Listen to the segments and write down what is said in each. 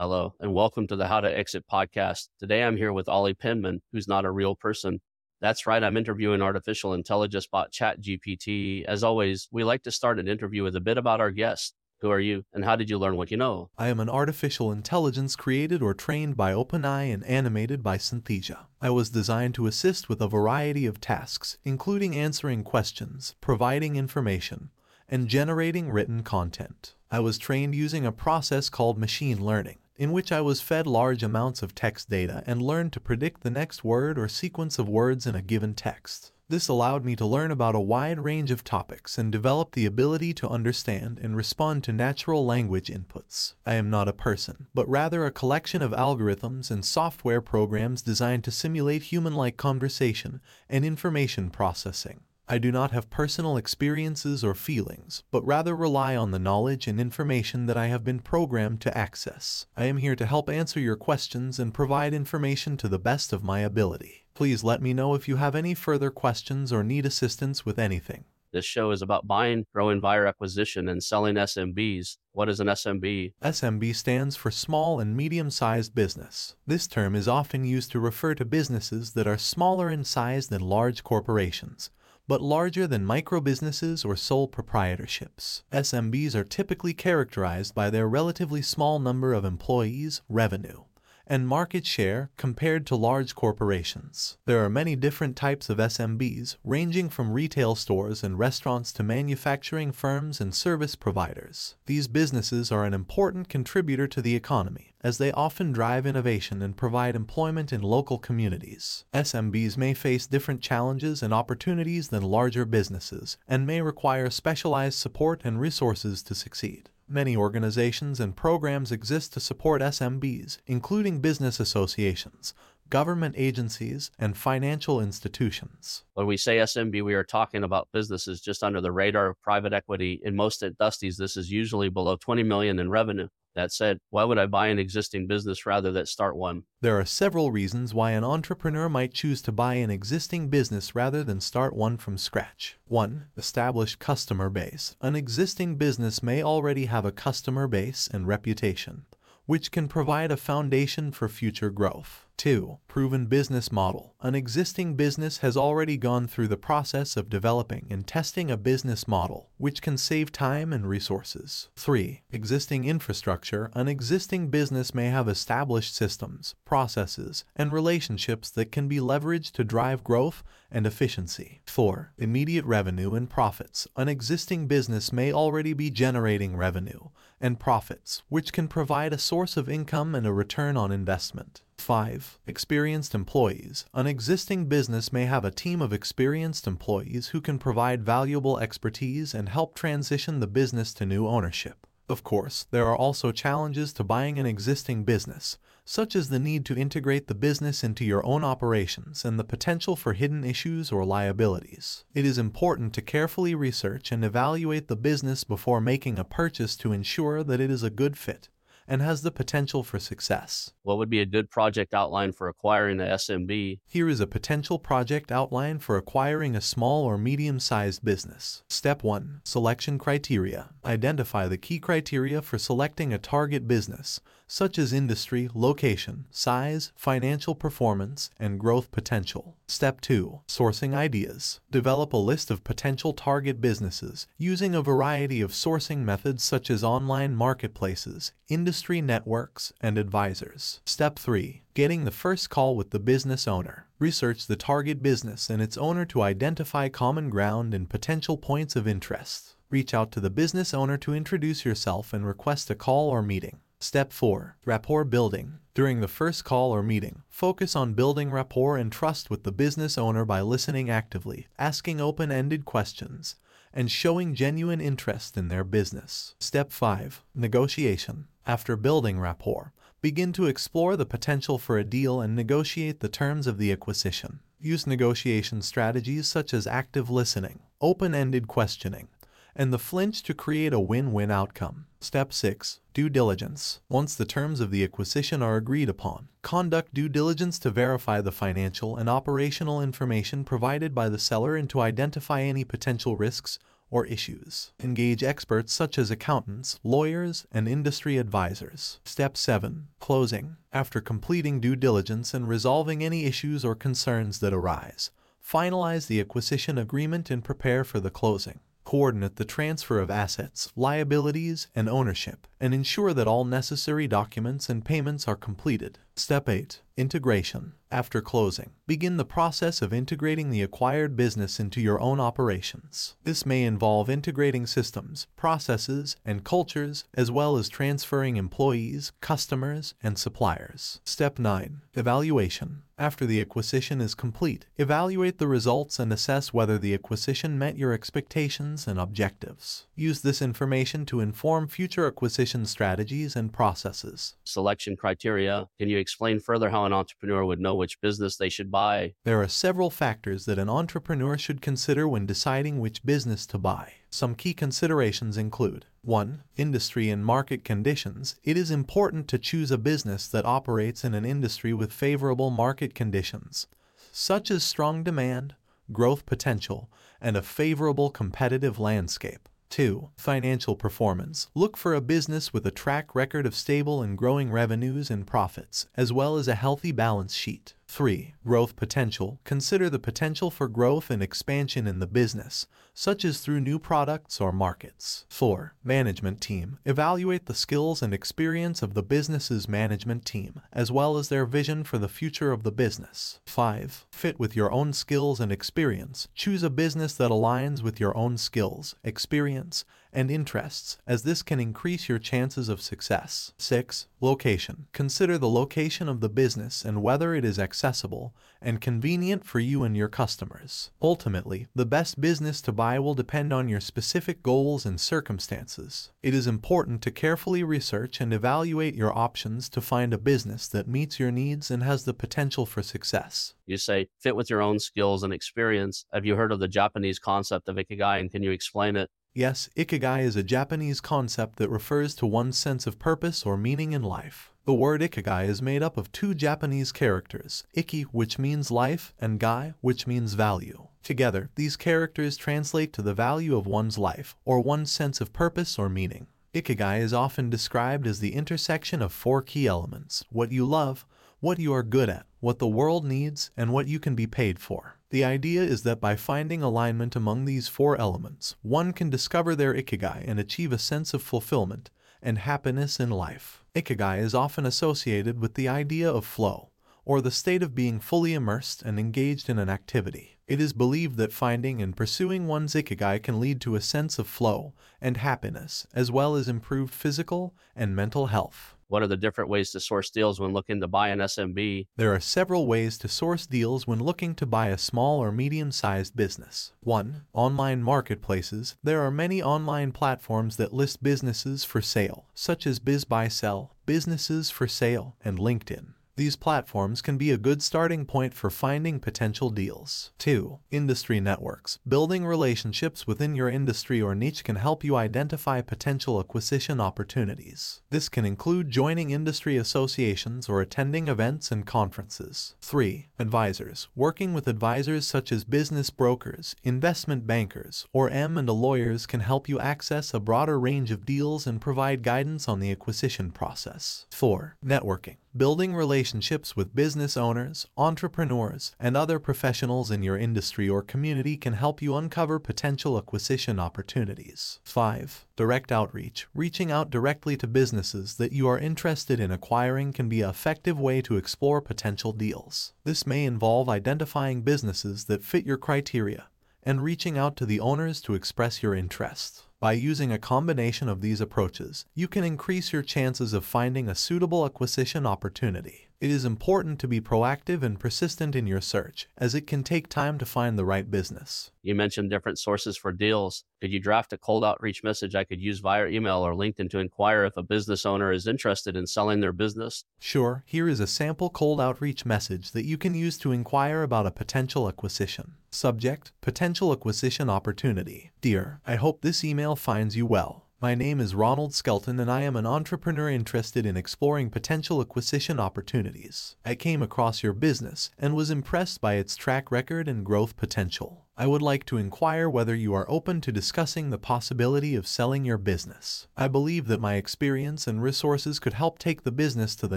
Hello, and welcome to the How to Exit podcast. Today I'm here with Ali Penman, who's not a real person. That's right, I'm interviewing artificial intelligence bot ChatGPT. As always, we like to start an interview with a bit about our guest. Who are you, and how did you learn what you know? I am an artificial intelligence created or trained by OpenAI and animated by Synthesia. I was designed to assist with a variety of tasks, including answering questions, providing information, and generating written content. I was trained using a process called machine learning in which I was fed large amounts of text data and learned to predict the next word or sequence of words in a given text. This allowed me to learn about a wide range of topics and develop the ability to understand and respond to natural language inputs. I am not a person, but rather a collection of algorithms and software programs designed to simulate human-like conversation and information processing. I do not have personal experiences or feelings, but rather rely on the knowledge and information that I have been programmed to access. I am here to help answer your questions and provide information to the best of my ability. Please let me know if you have any further questions or need assistance with anything. This show is about buying, growing via acquisition, and selling SMBs. What is an SMB? SMB stands for small and medium sized business. This term is often used to refer to businesses that are smaller in size than large corporations but larger than micro-businesses or sole proprietorships. SMBs are typically characterized by their relatively small number of employees, revenue, and market share compared to large corporations. There are many different types of SMBs, ranging from retail stores and restaurants to manufacturing firms and service providers. These businesses are an important contributor to the economy, as they often drive innovation and provide employment in local communities. SMBs may face different challenges and opportunities than larger businesses, and may require specialized support and resources to succeed. Many organizations and programs exist to support SMBs, including business associations, government agencies, and financial institutions. When we say SMB, we are talking about businesses just under the radar of private equity. In most industries, this is usually below 20 million in revenue. That said, why would I buy an existing business rather than start one? There are several reasons why an entrepreneur might choose to buy an existing business rather than start one from scratch. 1. Established customer base. An existing business may already have a customer base and reputation, which can provide a foundation for future growth. 2. Proven business model. An existing business has already gone through the process of developing and testing a business model, which can save time and resources. 3. Existing infrastructure. An existing business may have established systems, processes, and relationships that can be leveraged to drive growth and efficiency. 4. Immediate revenue and profits. An existing business may already be generating revenue and profits, which can provide a source of income and a return on investment. 5. Experienced employees. An existing business may have a team of experienced employees who can provide valuable expertise and help transition the business to new ownership. Of course, there are also challenges to buying an existing business, such as the need to integrate the business into your own operations and the potential for hidden issues or liabilities. It is important to carefully research and evaluate the business before making a purchase to ensure that it is a good fit and has the potential for success. What would be a good project outline for acquiring the SMB? Here is a potential project outline for acquiring a small or medium sized business. Step 1 Selection Criteria Identify the key criteria for selecting a target business, such as industry, location, size, financial performance, and growth potential. Step 2 Sourcing Ideas Develop a list of potential target businesses using a variety of sourcing methods such as online marketplaces, industry networks, and advisors. Step 3 Getting the first call with the business owner. Research the target business and its owner to identify common ground and potential points of interest. Reach out to the business owner to introduce yourself and request a call or meeting. Step 4 Rapport Building. During the first call or meeting, focus on building rapport and trust with the business owner by listening actively, asking open ended questions, and showing genuine interest in their business. Step 5 Negotiation. After building rapport, begin to explore the potential for a deal and negotiate the terms of the acquisition. Use negotiation strategies such as active listening, open ended questioning, and the flinch to create a win win outcome. Step 6 Due diligence. Once the terms of the acquisition are agreed upon, conduct due diligence to verify the financial and operational information provided by the seller and to identify any potential risks or issues. Engage experts such as accountants, lawyers, and industry advisors. Step 7 Closing. After completing due diligence and resolving any issues or concerns that arise, finalize the acquisition agreement and prepare for the closing coordinate the transfer of assets, liabilities, and ownership, and ensure that all necessary documents and payments are completed. Step 8. Integration. After closing, begin the process of integrating the acquired business into your own operations. This may involve integrating systems, processes, and cultures, as well as transferring employees, customers, and suppliers. Step 9. Evaluation. After the acquisition is complete, evaluate the results and assess whether the acquisition met your expectations and objectives. Use this information to inform future acquisition strategies and processes. Selection criteria. Can you explain further how an entrepreneur would know which business they should buy? There are several factors that an entrepreneur should consider when deciding which business to buy. Some key considerations include 1. Industry and market conditions. It is important to choose a business that operates in an industry with favorable market conditions, such as strong demand, growth potential, and a favorable competitive landscape. 2. Financial performance. Look for a business with a track record of stable and growing revenues and profits, as well as a healthy balance sheet. 3. Growth potential. Consider the potential for growth and expansion in the business, such as through new products or markets. 4. Management team. Evaluate the skills and experience of the business's management team, as well as their vision for the future of the business. 5. Fit with your own skills and experience. Choose a business that aligns with your own skills, experience, and interests, as this can increase your chances of success. 6. Location. Consider the location of the business and whether it is accessible and convenient for you and your customers. Ultimately, the best business to buy will depend on your specific goals and circumstances. It is important to carefully research and evaluate your options to find a business that meets your needs and has the potential for success. You say fit with your own skills and experience. Have you heard of the Japanese concept of ikigai and can you explain it? Yes, ikigai is a Japanese concept that refers to one's sense of purpose or meaning in life. The word ikigai is made up of two Japanese characters, iki, which means life, and gai, which means value. Together, these characters translate to the value of one's life, or one's sense of purpose or meaning. Ikigai is often described as the intersection of four key elements what you love, what you are good at, what the world needs, and what you can be paid for. The idea is that by finding alignment among these four elements, one can discover their ikigai and achieve a sense of fulfillment and happiness in life. Ikigai is often associated with the idea of flow, or the state of being fully immersed and engaged in an activity. It is believed that finding and pursuing one's ikigai can lead to a sense of flow and happiness, as well as improved physical and mental health. What are the different ways to source deals when looking to buy an SMB? There are several ways to source deals when looking to buy a small or medium sized business. 1. Online marketplaces. There are many online platforms that list businesses for sale, such as BizBuySell, Businesses for Sale, and LinkedIn. These platforms can be a good starting point for finding potential deals. 2. Industry networks. Building relationships within your industry or niche can help you identify potential acquisition opportunities. This can include joining industry associations or attending events and conferences. 3. Advisors. Working with advisors such as business brokers, investment bankers, or M&A lawyers can help you access a broader range of deals and provide guidance on the acquisition process. 4. Networking. Building relationships with business owners, entrepreneurs, and other professionals in your industry or community can help you uncover potential acquisition opportunities. 5. Direct outreach. Reaching out directly to businesses that you are interested in acquiring can be an effective way to explore potential deals. This may involve identifying businesses that fit your criteria and reaching out to the owners to express your interest. By using a combination of these approaches, you can increase your chances of finding a suitable acquisition opportunity. It is important to be proactive and persistent in your search, as it can take time to find the right business. You mentioned different sources for deals. Could you draft a cold outreach message I could use via email or LinkedIn to inquire if a business owner is interested in selling their business? Sure, here is a sample cold outreach message that you can use to inquire about a potential acquisition. Subject Potential Acquisition Opportunity. Dear, I hope this email finds you well. My name is Ronald Skelton and I am an entrepreneur interested in exploring potential acquisition opportunities. I came across your business and was impressed by its track record and growth potential. I would like to inquire whether you are open to discussing the possibility of selling your business. I believe that my experience and resources could help take the business to the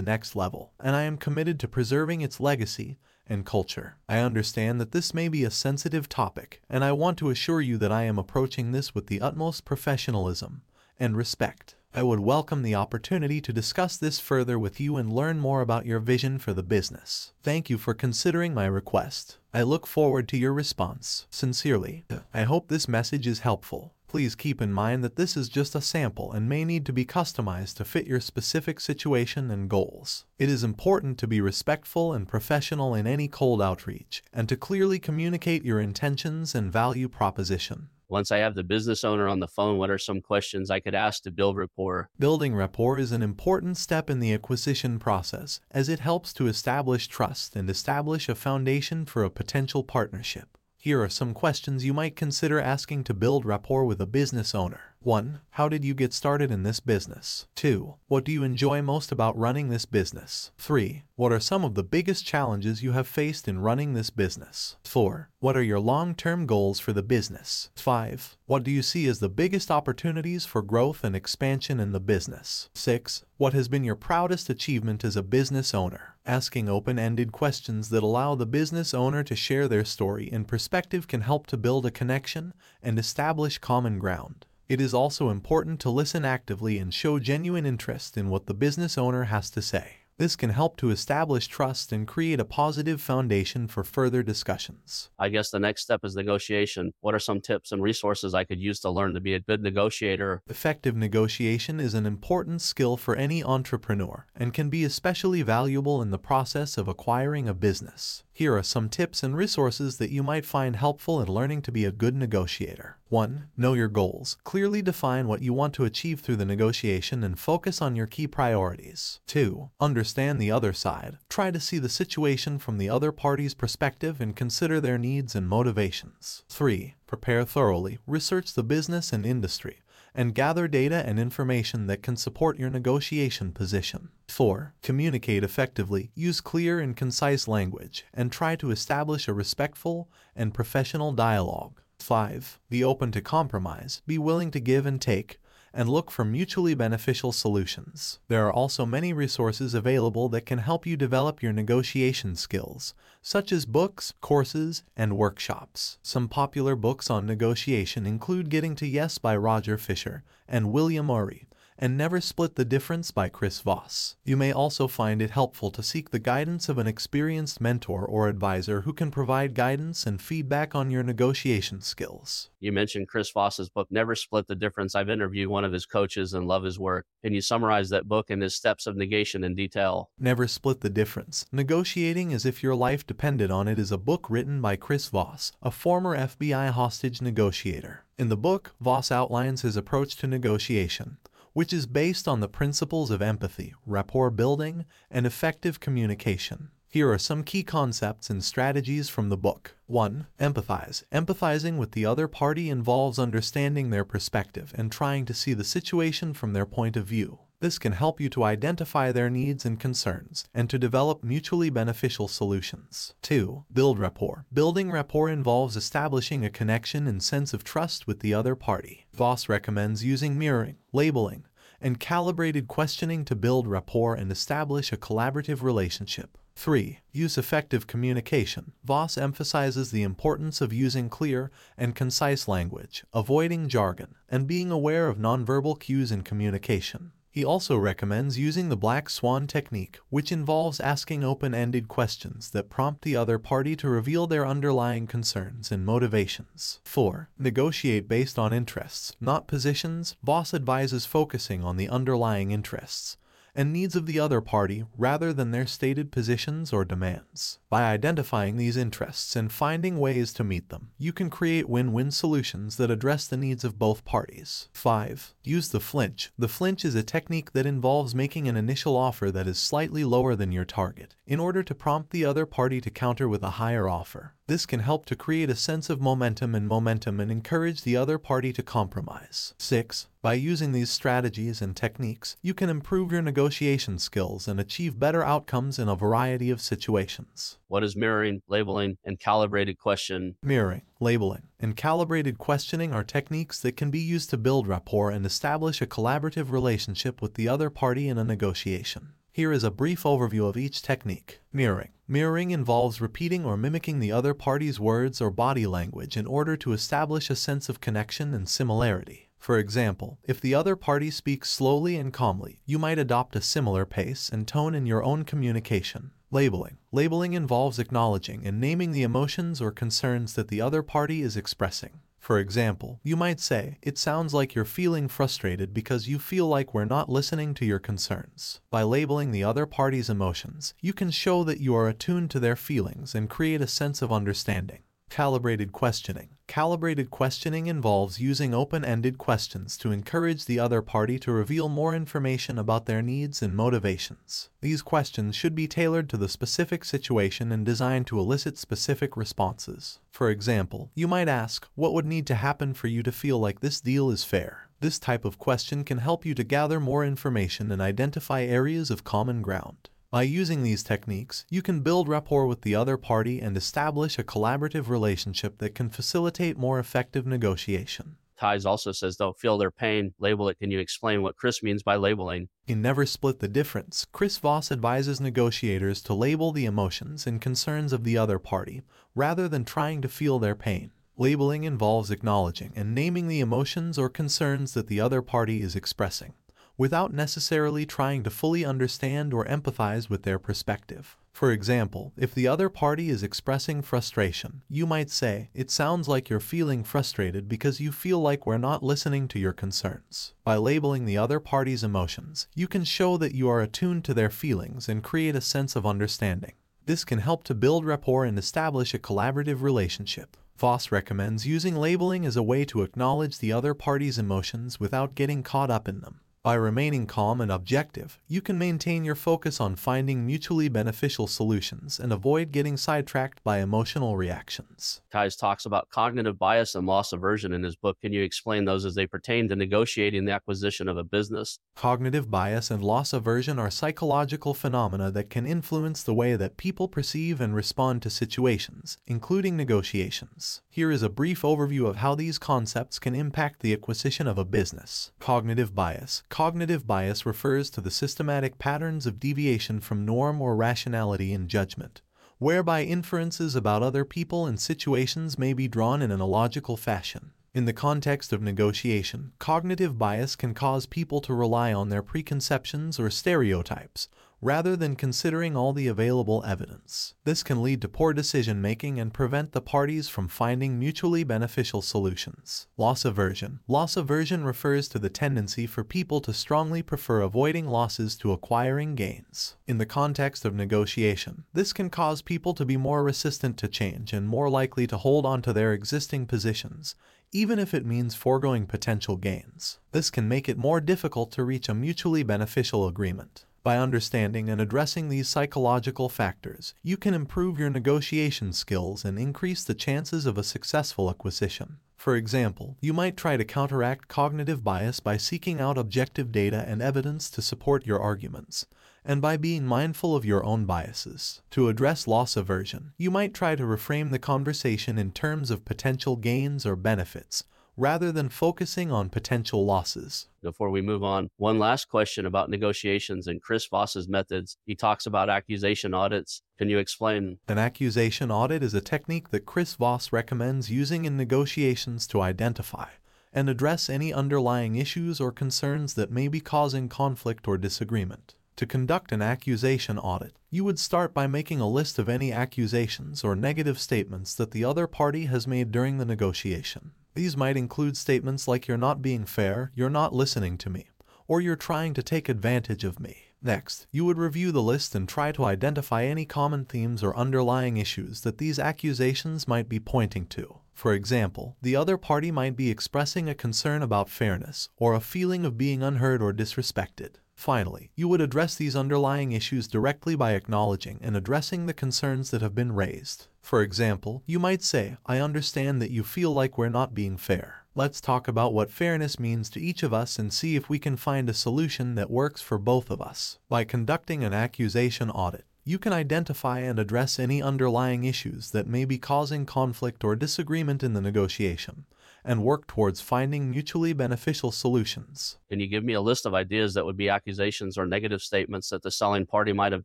next level, and I am committed to preserving its legacy and culture. I understand that this may be a sensitive topic, and I want to assure you that I am approaching this with the utmost professionalism and respect. I would welcome the opportunity to discuss this further with you and learn more about your vision for the business. Thank you for considering my request. I look forward to your response. Sincerely, I hope this message is helpful. Please keep in mind that this is just a sample and may need to be customized to fit your specific situation and goals. It is important to be respectful and professional in any cold outreach and to clearly communicate your intentions and value proposition. Once I have the business owner on the phone, what are some questions I could ask to build rapport? Building rapport is an important step in the acquisition process as it helps to establish trust and establish a foundation for a potential partnership. Here are some questions you might consider asking to build rapport with a business owner. 1. How did you get started in this business? 2. What do you enjoy most about running this business? 3. What are some of the biggest challenges you have faced in running this business? 4. What are your long-term goals for the business? 5. What do you see as the biggest opportunities for growth and expansion in the business? 6. What has been your proudest achievement as a business owner? Asking open-ended questions that allow the business owner to share their story and perspective can help to build a connection and establish common ground. It is also important to listen actively and show genuine interest in what the business owner has to say. This can help to establish trust and create a positive foundation for further discussions. I guess the next step is negotiation. What are some tips and resources I could use to learn to be a good negotiator? Effective negotiation is an important skill for any entrepreneur and can be especially valuable in the process of acquiring a business. Here are some tips and resources that you might find helpful in learning to be a good negotiator. 1. Know your goals. Clearly define what you want to achieve through the negotiation and focus on your key priorities. 2. Understand the other side. Try to see the situation from the other party's perspective and consider their needs and motivations. 3. Prepare thoroughly. Research the business and industry and gather data and information that can support your negotiation position. 4. Communicate effectively. Use clear and concise language and try to establish a respectful and professional dialogue. 5. Be open to compromise. Be willing to give and take and look for mutually beneficial solutions. There are also many resources available that can help you develop your negotiation skills, such as books, courses, and workshops. Some popular books on negotiation include Getting to Yes by Roger Fisher and William Ury, and Never Split the Difference by Chris Voss. You may also find it helpful to seek the guidance of an experienced mentor or advisor who can provide guidance and feedback on your negotiation skills. You mentioned Chris Voss's book, Never Split the Difference. I've interviewed one of his coaches and love his work. Can you summarize that book and his steps of negation in detail? Never Split the Difference. Negotiating as if your life depended on it is a book written by Chris Voss, a former FBI hostage negotiator. In the book, Voss outlines his approach to negotiation, which is based on the principles of empathy, rapport building, and effective communication. Here are some key concepts and strategies from the book. 1. Empathize. Empathizing with the other party involves understanding their perspective and trying to see the situation from their point of view. This can help you to identify their needs and concerns and to develop mutually beneficial solutions. 2. Build rapport. Building rapport involves establishing a connection and sense of trust with the other party. Voss recommends using mirroring, labeling, and calibrated questioning to build rapport and establish a collaborative relationship. 3. Use effective communication. Voss emphasizes the importance of using clear and concise language, avoiding jargon, and being aware of nonverbal cues in communication. He also recommends using the black swan technique, which involves asking open-ended questions that prompt the other party to reveal their underlying concerns and motivations. 4. Negotiate based on interests, not positions. Voss advises focusing on the underlying interests and needs of the other party rather than their stated positions or demands. By identifying these interests and finding ways to meet them, you can create win-win solutions that address the needs of both parties. 5. Use the flinch. The flinch is a technique that involves making an initial offer that is slightly lower than your target, in order to prompt the other party to counter with a higher offer. This can help to create a sense of momentum and momentum and encourage the other party to compromise. 6. By using these strategies and techniques, you can improve your negotiation skills and achieve better outcomes in a variety of situations. What is mirroring, labeling, and calibrated question? Mirroring, labeling, and calibrated questioning are techniques that can be used to build rapport and establish a collaborative relationship with the other party in a negotiation. Here is a brief overview of each technique. Mirroring. Mirroring involves repeating or mimicking the other party's words or body language in order to establish a sense of connection and similarity. For example, if the other party speaks slowly and calmly, you might adopt a similar pace and tone in your own communication. Labeling. Labeling involves acknowledging and naming the emotions or concerns that the other party is expressing. For example, you might say, it sounds like you're feeling frustrated because you feel like we're not listening to your concerns. By labeling the other party's emotions, you can show that you are attuned to their feelings and create a sense of understanding. Calibrated questioning. Calibrated questioning involves using open-ended questions to encourage the other party to reveal more information about their needs and motivations. These questions should be tailored to the specific situation and designed to elicit specific responses. For example, you might ask, what would need to happen for you to feel like this deal is fair? This type of question can help you to gather more information and identify areas of common ground. By using these techniques, you can build rapport with the other party and establish a collaborative relationship that can facilitate more effective negotiation. Ties also says don't feel their pain, label it. Can you explain what Chris means by labeling? In Never Split the Difference, Chris Voss advises negotiators to label the emotions and concerns of the other party rather than trying to feel their pain. Labeling involves acknowledging and naming the emotions or concerns that the other party is expressing without necessarily trying to fully understand or empathize with their perspective. For example, if the other party is expressing frustration, you might say, It sounds like you're feeling frustrated because you feel like we're not listening to your concerns. By labeling the other party's emotions, you can show that you are attuned to their feelings and create a sense of understanding. This can help to build rapport and establish a collaborative relationship. Voss recommends using labeling as a way to acknowledge the other party's emotions without getting caught up in them. By remaining calm and objective, you can maintain your focus on finding mutually beneficial solutions and avoid getting sidetracked by emotional reactions. Chris talks about cognitive bias and loss aversion in his book. Can you explain those as they pertain to negotiating the acquisition of a business? Cognitive bias and loss aversion are psychological phenomena that can influence the way that people perceive and respond to situations, including negotiations. Here is a brief overview of how these concepts can impact the acquisition of a business. Cognitive bias. Cognitive bias refers to the systematic patterns of deviation from norm or rationality in judgment, whereby inferences about other people and situations may be drawn in an illogical fashion. In the context of negotiation, cognitive bias can cause people to rely on their preconceptions or stereotypes, rather than considering all the available evidence. This can lead to poor decision making and prevent the parties from finding mutually beneficial solutions. Loss aversion. Loss aversion refers to the tendency for people to strongly prefer avoiding losses to acquiring gains. In the context of negotiation, this can cause people to be more resistant to change and more likely to hold on to their existing positions, even if it means foregoing potential gains. This can make it more difficult to reach a mutually beneficial agreement. By understanding and addressing these psychological factors, you can improve your negotiation skills and increase the chances of a successful acquisition. For example, you might try to counteract cognitive bias by seeking out objective data and evidence to support your arguments, and by being mindful of your own biases. To address loss aversion, you might try to reframe the conversation in terms of potential gains or benefits, rather than focusing on potential losses. Before we move on, one last question about negotiations and Chris Voss's methods. He talks about accusation audits. Can you explain? An accusation audit is a technique that Chris Voss recommends using in negotiations to identify and address any underlying issues or concerns that may be causing conflict or disagreement. To conduct an accusation audit, you would start by making a list of any accusations or negative statements that the other party has made during the negotiation. These might include statements like you're not being fair, you're not listening to me, or you're trying to take advantage of me. Next, you would review the list and try to identify any common themes or underlying issues that these accusations might be pointing to. For example, the other party might be expressing a concern about fairness or a feeling of being unheard or disrespected. Finally, you would address these underlying issues directly by acknowledging and addressing the concerns that have been raised. For example, you might say, I understand that you feel like we're not being fair. Let's talk about what fairness means to each of us and see if we can find a solution that works for both of us. By conducting an accusation audit, you can identify and address any underlying issues that may be causing conflict or disagreement in the negotiation and work towards finding mutually beneficial solutions. Can you give me a list of ideas that would be accusations or negative statements that the selling party might have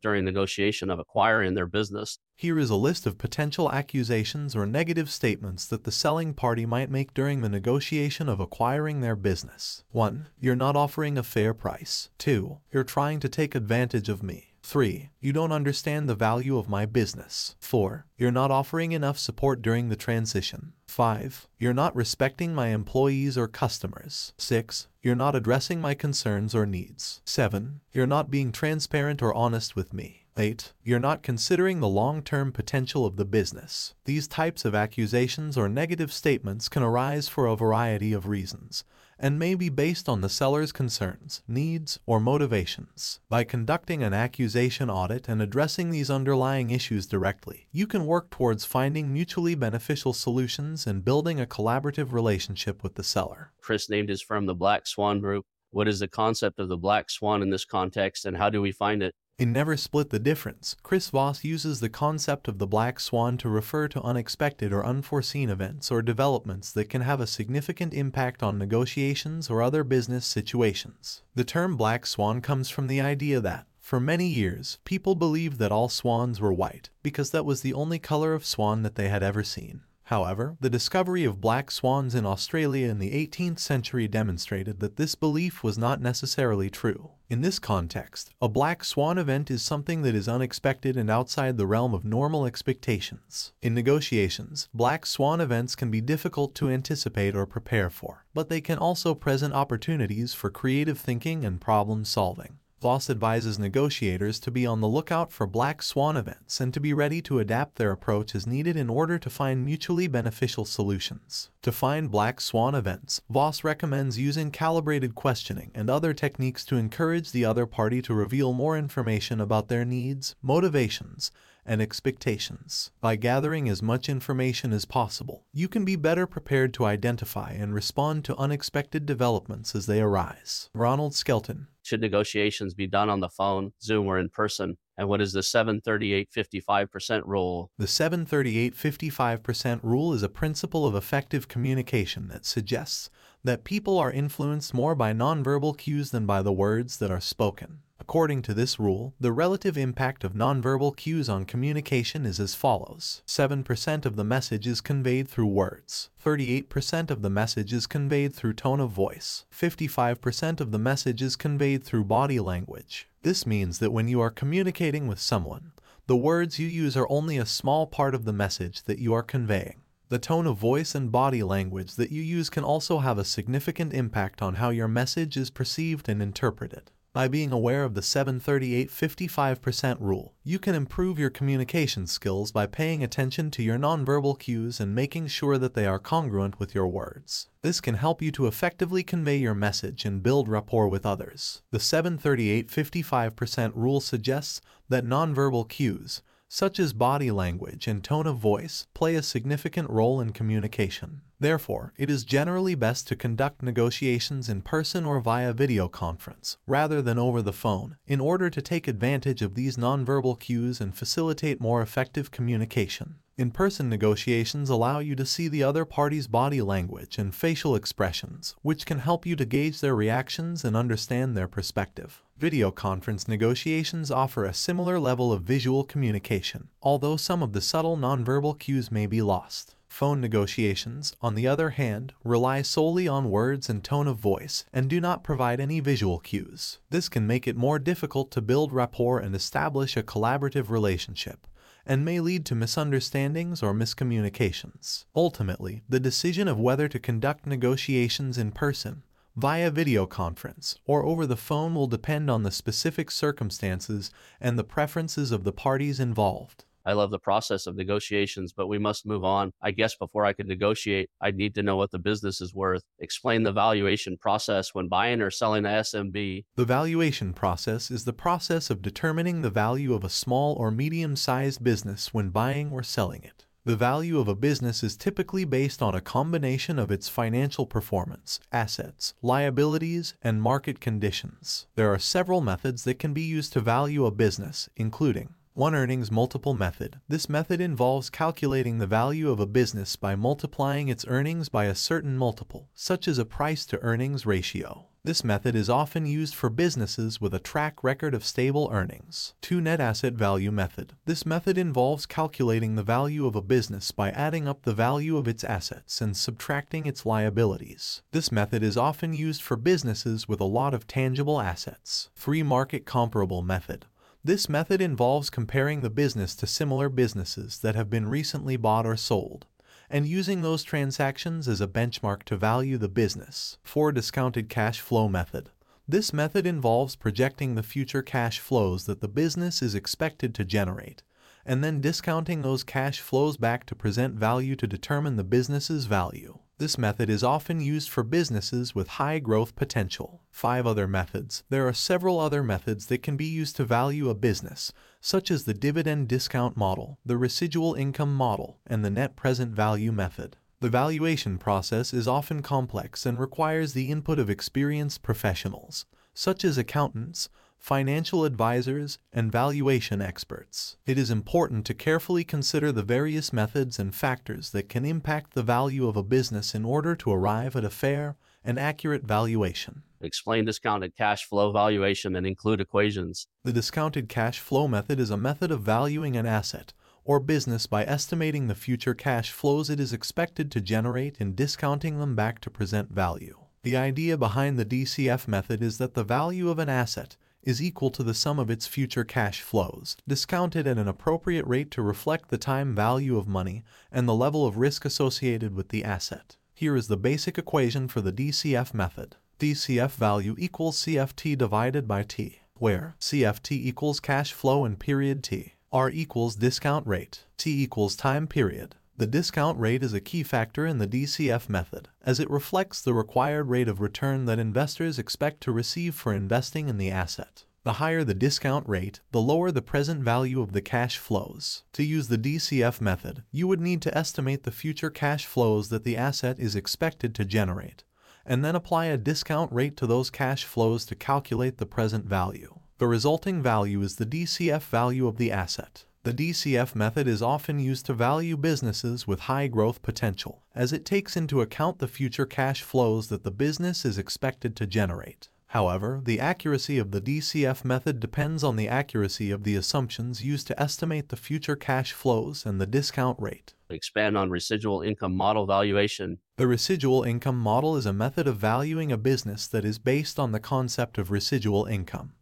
during negotiation of acquiring their business? Here is a list of potential accusations or negative statements that the selling party might make during the negotiation of acquiring their business. 1. You're not offering a fair price. 2. You're trying to take advantage of me. 3. You don't understand the value of my business. 4. You're not offering enough support during the transition. 5. You're not respecting my employees or customers. 6. You're not addressing my concerns or needs. 7. You're not being transparent or honest with me. 8. You're not considering the long-term potential of the business. These types of accusations or negative statements can arise for a variety of reasons and may be based on the seller's concerns, needs, or motivations. By conducting an accusation audit and addressing these underlying issues directly, you can work towards finding mutually beneficial solutions and building a collaborative relationship with the seller. Chris named his firm the Black Swan Group. What is the concept of the black swan in this context and how do we find it? In Never Split the Difference, Chris Voss uses the concept of the black swan to refer to unexpected or unforeseen events or developments that can have a significant impact on negotiations or other business situations. The term black swan comes from the idea that, for many years, people believed that all swans were white, because that was the only color of swan that they had ever seen. However, the discovery of black swans in Australia in the 18th century demonstrated that this belief was not necessarily true. In this context, a black swan event is something that is unexpected and outside the realm of normal expectations. In negotiations, black swan events can be difficult to anticipate or prepare for, but they can also present opportunities for creative thinking and problem solving. Voss advises negotiators to be on the lookout for black swan events and to be ready to adapt their approach as needed in order to find mutually beneficial solutions. To find black swan events, Voss recommends using calibrated questioning and other techniques to encourage the other party to reveal more information about their needs, motivations, and expectations. By gathering as much information as possible, you can be better prepared to identify and respond to unexpected developments as they arise. Ronald Skelton. Should negotiations be done on the phone, Zoom, or in person? And what is the 738 55% rule? The 738 55% rule is a principle of effective communication that suggests that people are influenced more by nonverbal cues than by the words that are spoken. According to this rule, the relative impact of nonverbal cues on communication is as follows. 7% of the message is conveyed through words. 38% of the message is conveyed through tone of voice. 55% of the message is conveyed through body language. This means that when you are communicating with someone, the words you use are only a small part of the message that you are conveying. The tone of voice and body language that you use can also have a significant impact on how your message is perceived and interpreted. By being aware of the 738-55% rule, you can improve your communication skills by paying attention to your nonverbal cues and making sure that they are congruent with your words. This can help you to effectively convey your message and build rapport with others. The 738-55% rule suggests that nonverbal cues, such as body language and tone of voice, play a significant role in communication. Therefore, it is generally best to conduct negotiations in person or via video conference, rather than over the phone, in order to take advantage of these nonverbal cues and facilitate more effective communication. In-person negotiations allow you to see the other party's body language and facial expressions, which can help you to gauge their reactions and understand their perspective. Video conference negotiations offer a similar level of visual communication, although some of the subtle nonverbal cues may be lost. Phone negotiations, on the other hand, rely solely on words and tone of voice and do not provide any visual cues. This can make it more difficult to build rapport and establish a collaborative relationship and may lead to misunderstandings or miscommunications. Ultimately, the decision of whether to conduct negotiations in person, via video conference, or over the phone will depend on the specific circumstances and the preferences of the parties involved. I love the process of negotiations, but we must move on. I guess before I could negotiate, I'd need to know what the business is worth. Explain the valuation process when buying or selling a SMB. The valuation process is the process of determining the value of a small or medium-sized business when buying or selling it. The value of a business is typically based on a combination of its financial performance, assets, liabilities, and market conditions. There are several methods that can be used to value a business, including one earnings multiple method. This method involves calculating the value of a business by multiplying its earnings by a certain multiple, such as a price to earnings ratio. This method is often used for businesses with a track record of stable earnings. 2 Net Asset Value Method. This method involves calculating the value of a business by adding up the value of its assets and subtracting its liabilities. This method is often used for businesses with a lot of tangible assets. 3 Market Comparable Method. This method involves comparing the business to similar businesses that have been recently bought or sold, and using those transactions as a benchmark to value the business. 4 Discounted Cash Flow Method. This method involves projecting the future cash flows that the business is expected to generate, and then discounting those cash flows back to present value to determine the business's value. This method is often used for businesses with high growth potential. Five other methods. There are several other methods that can be used to value a business, such as the dividend discount model, the residual income model, and the net present value method. The valuation process is often complex and requires the input of experienced professionals, such as accountants, financial advisors, and valuation experts. It is important to carefully consider the various methods and factors that can impact the value of a business in order to arrive at a fair and accurate valuation. Explain discounted cash flow valuation and include equations. The discounted cash flow method is a method of valuing an asset or business by estimating the future cash flows it is expected to generate and discounting them back to present value. The idea behind the DCF method is that the value of an asset is equal to the sum of its future cash flows, discounted at an appropriate rate to reflect the time value of money and the level of risk associated with the asset. Here is the basic equation for the DCF method. DCF value equals CFT divided by T, where CFT equals cash flow and period T, R equals discount rate, T equals time period. The discount rate is a key factor in the DCF method, as it reflects the required rate of return that investors expect to receive for investing in the asset. The higher the discount rate, the lower the present value of the cash flows. To use the DCF method, you would need to estimate the future cash flows that the asset is expected to generate, and then apply a discount rate to those cash flows to calculate the present value. The resulting value is the DCF value of the asset. The DCF method is often used to value businesses with high growth potential, as it takes into account the future cash flows that the business is expected to generate. However, the accuracy of the DCF method depends on the accuracy of the assumptions used to estimate the future cash flows and the discount rate. Expand on residual income model valuation. The residual income model is a method of valuing a business that is based on the concept of residual income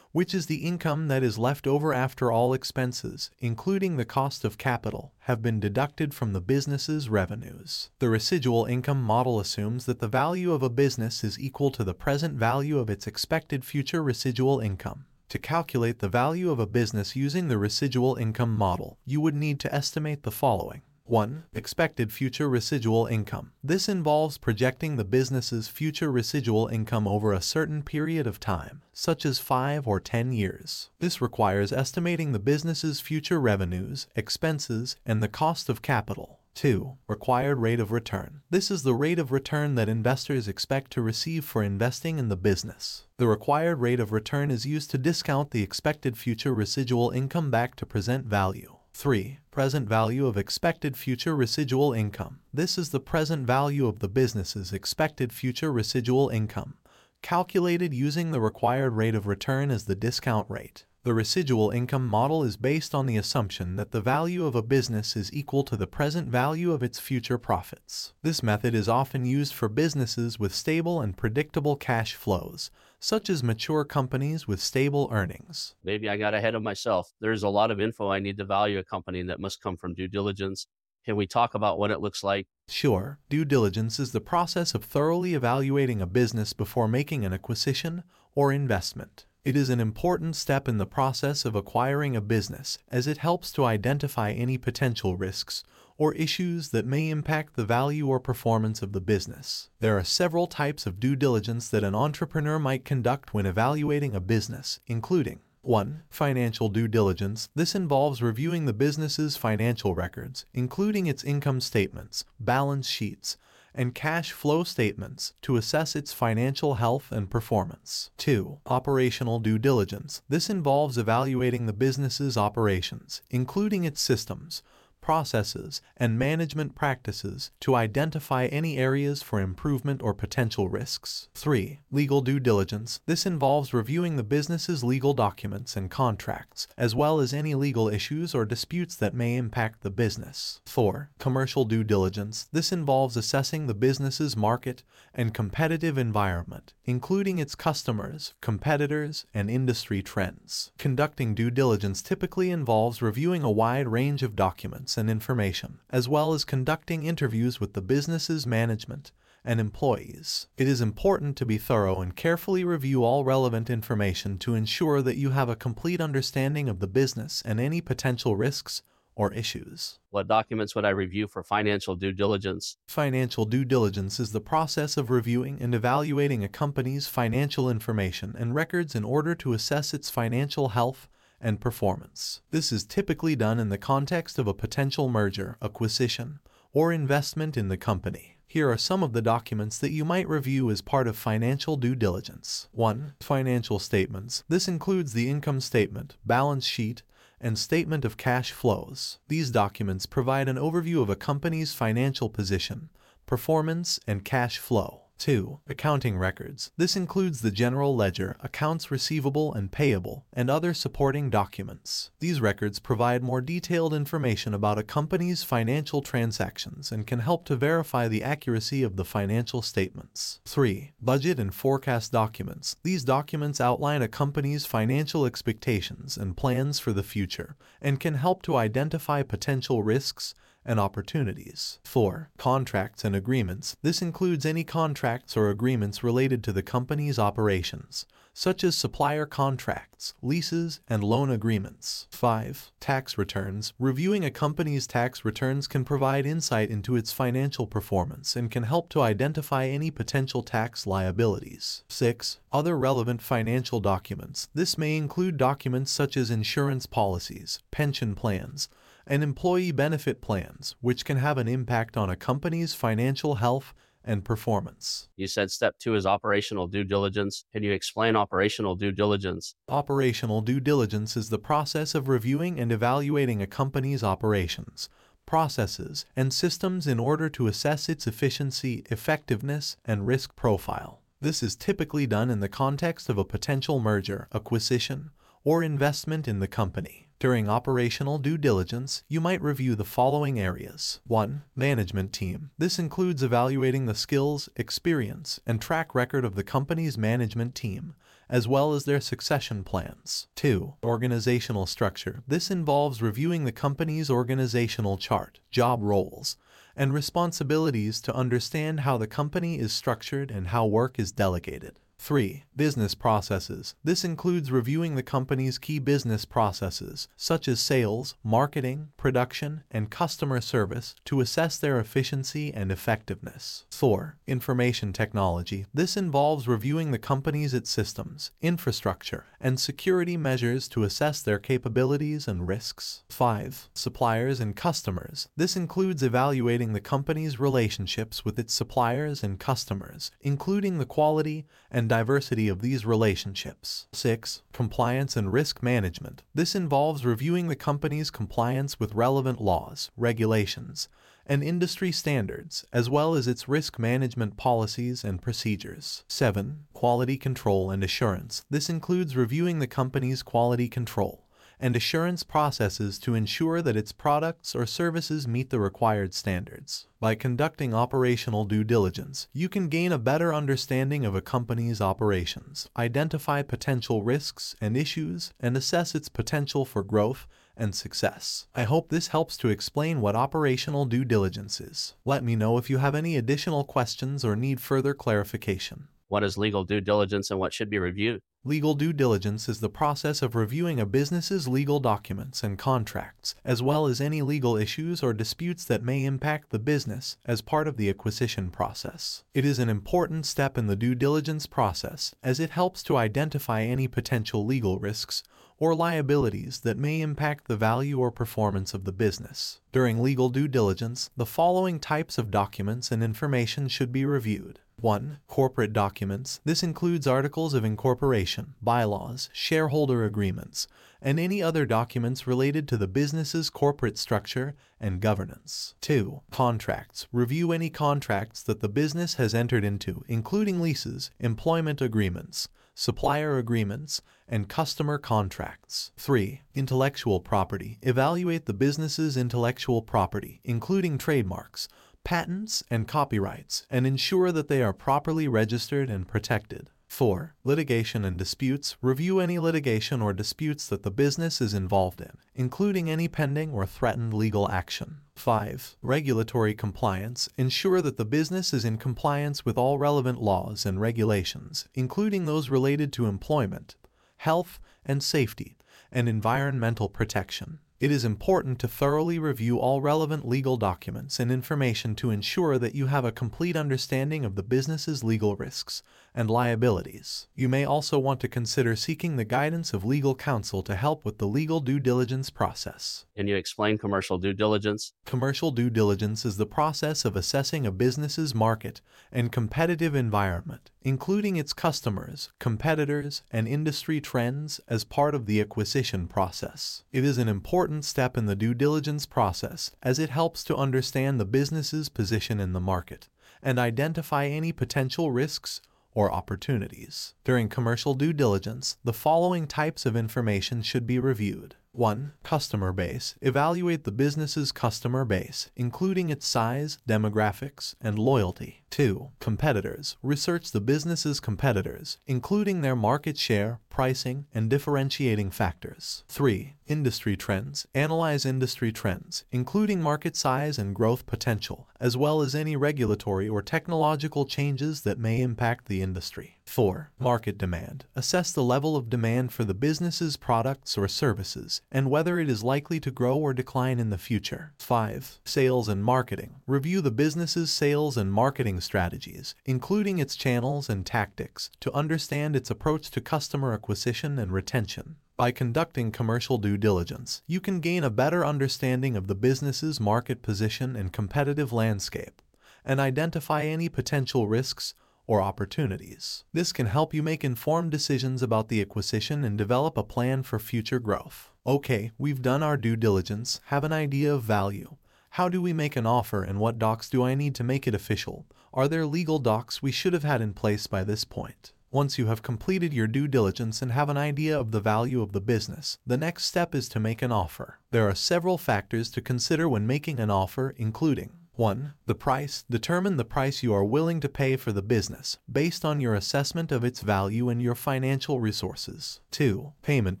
which is the income that is left over after all expenses, including the cost of capital, have been deducted from the business's revenues. The residual income model assumes that the value of a business is equal to the present value of its expected future residual income. To calculate the value of a business using the residual income model, you would need to estimate the following. 1. Expected future residual income. This involves projecting the business's future residual income over a certain period of time, such as 5 or 10 years. This requires estimating the business's future revenues, expenses, and the cost of capital. 2. Required rate of return. This is the rate of return that investors expect to receive for investing in the business. The required rate of return is used to discount the expected future residual income back to present value. 3. Present value of expected future residual income. This is the present value of the business's expected future residual income, calculated using the required rate of return as the discount rate. The residual income model is based on the assumption that the value of a business is equal to the present value of its future profits. This method is often used for businesses with stable and predictable cash flows, such as mature companies with stable earnings. Maybe I got ahead of myself. There's a lot of info I need to value a company that must come from due diligence. Can we talk about what it looks like? Sure. Due diligence is the process of thoroughly evaluating a business before making an acquisition or investment. It is an important step in the process of acquiring a business as it helps to identify any potential risks or issues that may impact the value or performance of the business. There are several types of due diligence that an entrepreneur might conduct when evaluating a business, including 1. Financial due diligence. This involves reviewing the business's financial records, including its income statements, balance sheets, and cash flow statements to assess its financial health and performance. 2. Operational due diligence. This involves evaluating the business's operations, including its systems, processes, and management practices to identify any areas for improvement or potential risks. 3. Legal due diligence. This involves reviewing the business's legal documents and contracts, as well as any legal issues or disputes that may impact the business. 4. Commercial due diligence. This involves assessing the business's market and competitive environment, including its customers, competitors, and industry trends. Conducting due diligence typically involves reviewing a wide range of documents and information, as well as conducting interviews with the business's management and employees. It is important to be thorough and carefully review all relevant information to ensure that you have a complete understanding of the business and any potential risks or issues. What documents would I review for financial due diligence? Financial due diligence is the process of reviewing and evaluating a company's financial information and records in order to assess its financial health and performance. This is typically done in the context of a potential merger, acquisition, or investment in the company. Here are some of the documents that you might review as part of financial due diligence. 1. Financial statements. This includes the income statement, balance sheet, and statement of cash flows. These documents provide an overview of a company's financial position, performance, and cash flow. 2. Accounting records. This includes the general ledger, accounts receivable and payable, and other supporting documents. These records provide more detailed information about a company's financial transactions and can help to verify the accuracy of the financial statements. 3. Budget and forecast documents. These documents outline a company's financial expectations and plans for the future and can help to identify potential risks and opportunities. 4. Contracts and agreements. This includes any contracts or agreements related to the company's operations, such as supplier contracts, leases, and loan agreements. 5. Tax returns. Reviewing a company's tax returns can provide insight into its financial performance and can help to identify any potential tax liabilities. 6. Other relevant financial documents. This may include documents such as insurance policies, pension plans, and employee benefit plans, which can have an impact on a company's financial health and performance. You said step two is operational due diligence. Can you explain operational due diligence? Operational due diligence is the process of reviewing and evaluating a company's operations, processes, and systems in order to assess its efficiency, effectiveness, and risk profile. This is typically done in the context of a potential merger, acquisition, or investment in the company. During operational due diligence, you might review the following areas. 1. Management team. This includes evaluating the skills, experience, and track record of the company's management team, as well as their succession plans. 2. Organizational structure. This involves reviewing the company's organizational chart, job roles, and responsibilities to understand how the company is structured and how work is delegated. 3. Business processes. This includes reviewing the company's key business processes, such as sales, marketing, production, and customer service, to assess their efficiency and effectiveness. 4. Information technology. This involves reviewing the company's systems, infrastructure, and security measures to assess their capabilities and risks. 5. Suppliers and customers. This includes evaluating the company's relationships with its suppliers and customers, including the quality and diversity of these relationships. 6. Compliance and risk management. This involves reviewing the company's compliance with relevant laws, regulations, and industry standards, as well as its risk management policies and procedures. 7. Quality control and assurance. This includes reviewing the company's quality control and assurance processes to ensure that its products or services meet the required standards. By conducting operational due diligence, you can gain a better understanding of a company's operations, identify potential risks and issues, and assess its potential for growth and success. I hope this helps to explain what operational due diligence is. Let me know if you have any additional questions or need further clarification. What is legal due diligence and what should be reviewed? Legal due diligence is the process of reviewing a business's legal documents and contracts, as well as any legal issues or disputes that may impact the business as part of the acquisition process. It is an important step in the due diligence process as it helps to identify any potential legal risks or liabilities that may impact the value or performance of the business. During legal due diligence, the following types of documents and information should be reviewed. 1. Corporate documents. This includes articles of incorporation, bylaws, shareholder agreements, and any other documents related to the business's corporate structure and governance. 2. Contracts. Review any contracts that the business has entered into, including leases, employment agreements, supplier agreements, and customer contracts. 3. Intellectual property. Evaluate the business's intellectual property, including trademarks, patents, and copyrights, and ensure that they are properly registered and protected. 4. Litigation and disputes. Review any litigation or disputes that the business is involved in, including any pending or threatened legal action. 5. Regulatory compliance. Ensure that the business is in compliance with all relevant laws and regulations, including those related to employment, health and safety, and environmental protection. It is important to thoroughly review all relevant legal documents and information to ensure that you have a complete understanding of the business's legal risks and liabilities. You may also want to consider seeking the guidance of legal counsel to help with the legal due diligence process. Can you explain commercial due diligence? Commercial due diligence is the process of assessing a business's market and competitive environment, including its customers, competitors, and industry trends as part of the acquisition process. It is an important step in the due diligence process as it helps to understand the business's position in the market and identify any potential risks or opportunities. During commercial due diligence, the following types of information should be reviewed. 1. Customer base. Evaluate the business's customer base, including its size, demographics, and loyalty. 2. Competitors. Research the business's competitors, including their market share, pricing, and differentiating factors. 3. Industry trends. Analyze industry trends, including market size and growth potential, as well as any regulatory or technological changes that may impact the industry. 4. Market demand. Assess the level of demand for the business's products or services and whether it is likely to grow or decline in the future. 5. Sales and marketing. Review the business's sales and marketing strategies, including its channels and tactics, to understand its approach to customer acquisition and retention. By conducting commercial due diligence, you can gain a better understanding of the business's market position and competitive landscape and identify any potential risks or opportunities. This can help you make informed decisions about the acquisition and develop a plan for future growth. Okay, we've done our due diligence, have an idea of value. How do we make an offer and what docs do I need to make it official? Are there legal docs we should have had in place by this point? Once you have completed your due diligence and have an idea of the value of the business, the next step is to make an offer. There are several factors to consider when making an offer, including 1. The price. Determine the price you are willing to pay for the business, based on your assessment of its value and your financial resources. 2. Payment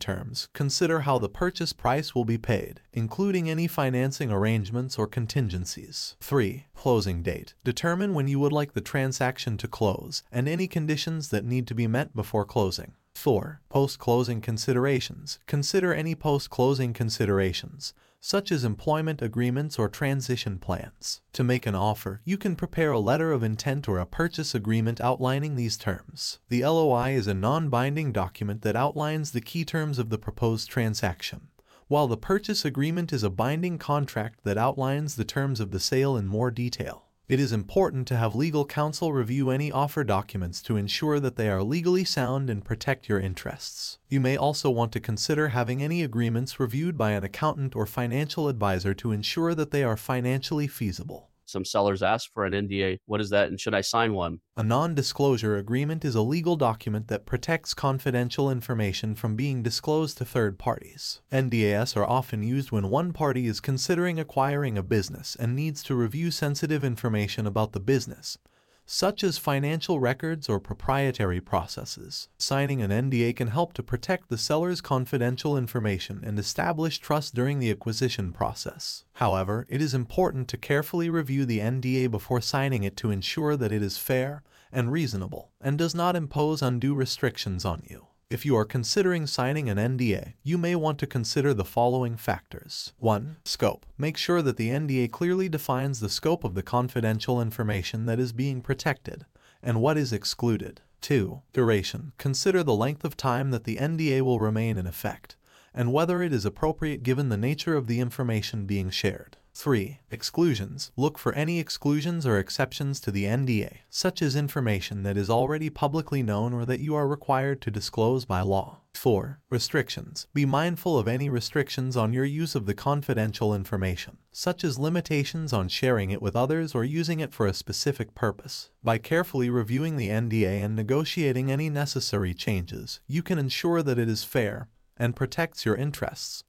terms. Consider how the purchase price will be paid, including any financing arrangements or contingencies. 3. Closing date. Determine when you would like the transaction to close, and any conditions that need to be met before closing. 4. Post-closing considerations. Consider any post-closing considerations, such as employment agreements or transition plans. To make an offer, you can prepare a letter of intent or a purchase agreement outlining these terms. The LOI is a non-binding document that outlines the key terms of the proposed transaction, while the purchase agreement is a binding contract that outlines the terms of the sale in more detail. It is important to have legal counsel review any offer documents to ensure that they are legally sound and protect your interests. You may also want to consider having any agreements reviewed by an accountant or financial advisor to ensure that they are financially feasible. Some sellers ask for an NDA. What is that and should I sign one? A non-disclosure agreement is a legal document that protects confidential information from being disclosed to third parties. NDAs are often used when one party is considering acquiring a business and needs to review sensitive information about the business, such as financial records or proprietary processes. Signing an NDA can help to protect the seller's confidential information and establish trust during the acquisition process. However, it is important to carefully review the NDA before signing it to ensure that it is fair and reasonable and does not impose undue restrictions on you. If you are considering signing an NDA, you may want to consider the following factors. 1. Scope. Make sure that the NDA clearly defines the scope of the confidential information that is being protected and what is excluded. 2. Duration. Consider the length of time that the NDA will remain in effect and whether it is appropriate given the nature of the information being shared. 3. Exclusions. Look for any exclusions or exceptions to the NDA, such as information that is already publicly known or that you are required to disclose by law. 4. Restrictions. Be mindful of any restrictions on your use of the confidential information, such as limitations on sharing it with others or using it for a specific purpose. By carefully reviewing the NDA and negotiating any necessary changes, you can ensure that it is fair and protects your interests